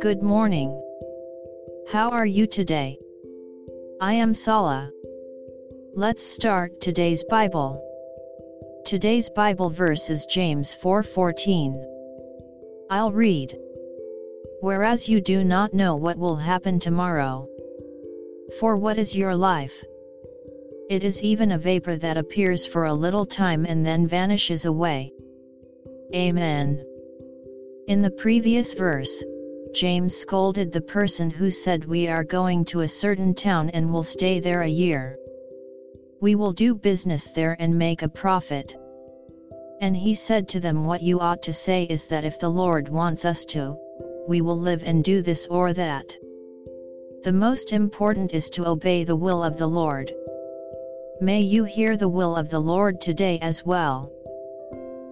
Good morning. How are you today? I am Sala. Let's start today's Bible. Today's Bible verse is James 4:14. I'll read. Whereas you do not know what will happen tomorrow. For what is your life? It is even a vapor that appears for a little time and then vanishes away. Amen. In the previous verse, James scolded the person who said we are going to a certain town and will stay there a year. We will do business there and make a profit. And he said to them what you ought to say is that if the Lord wants us to, we will live and do this or that. The most important is to obey the will of the Lord. May you hear the will of the Lord today as well.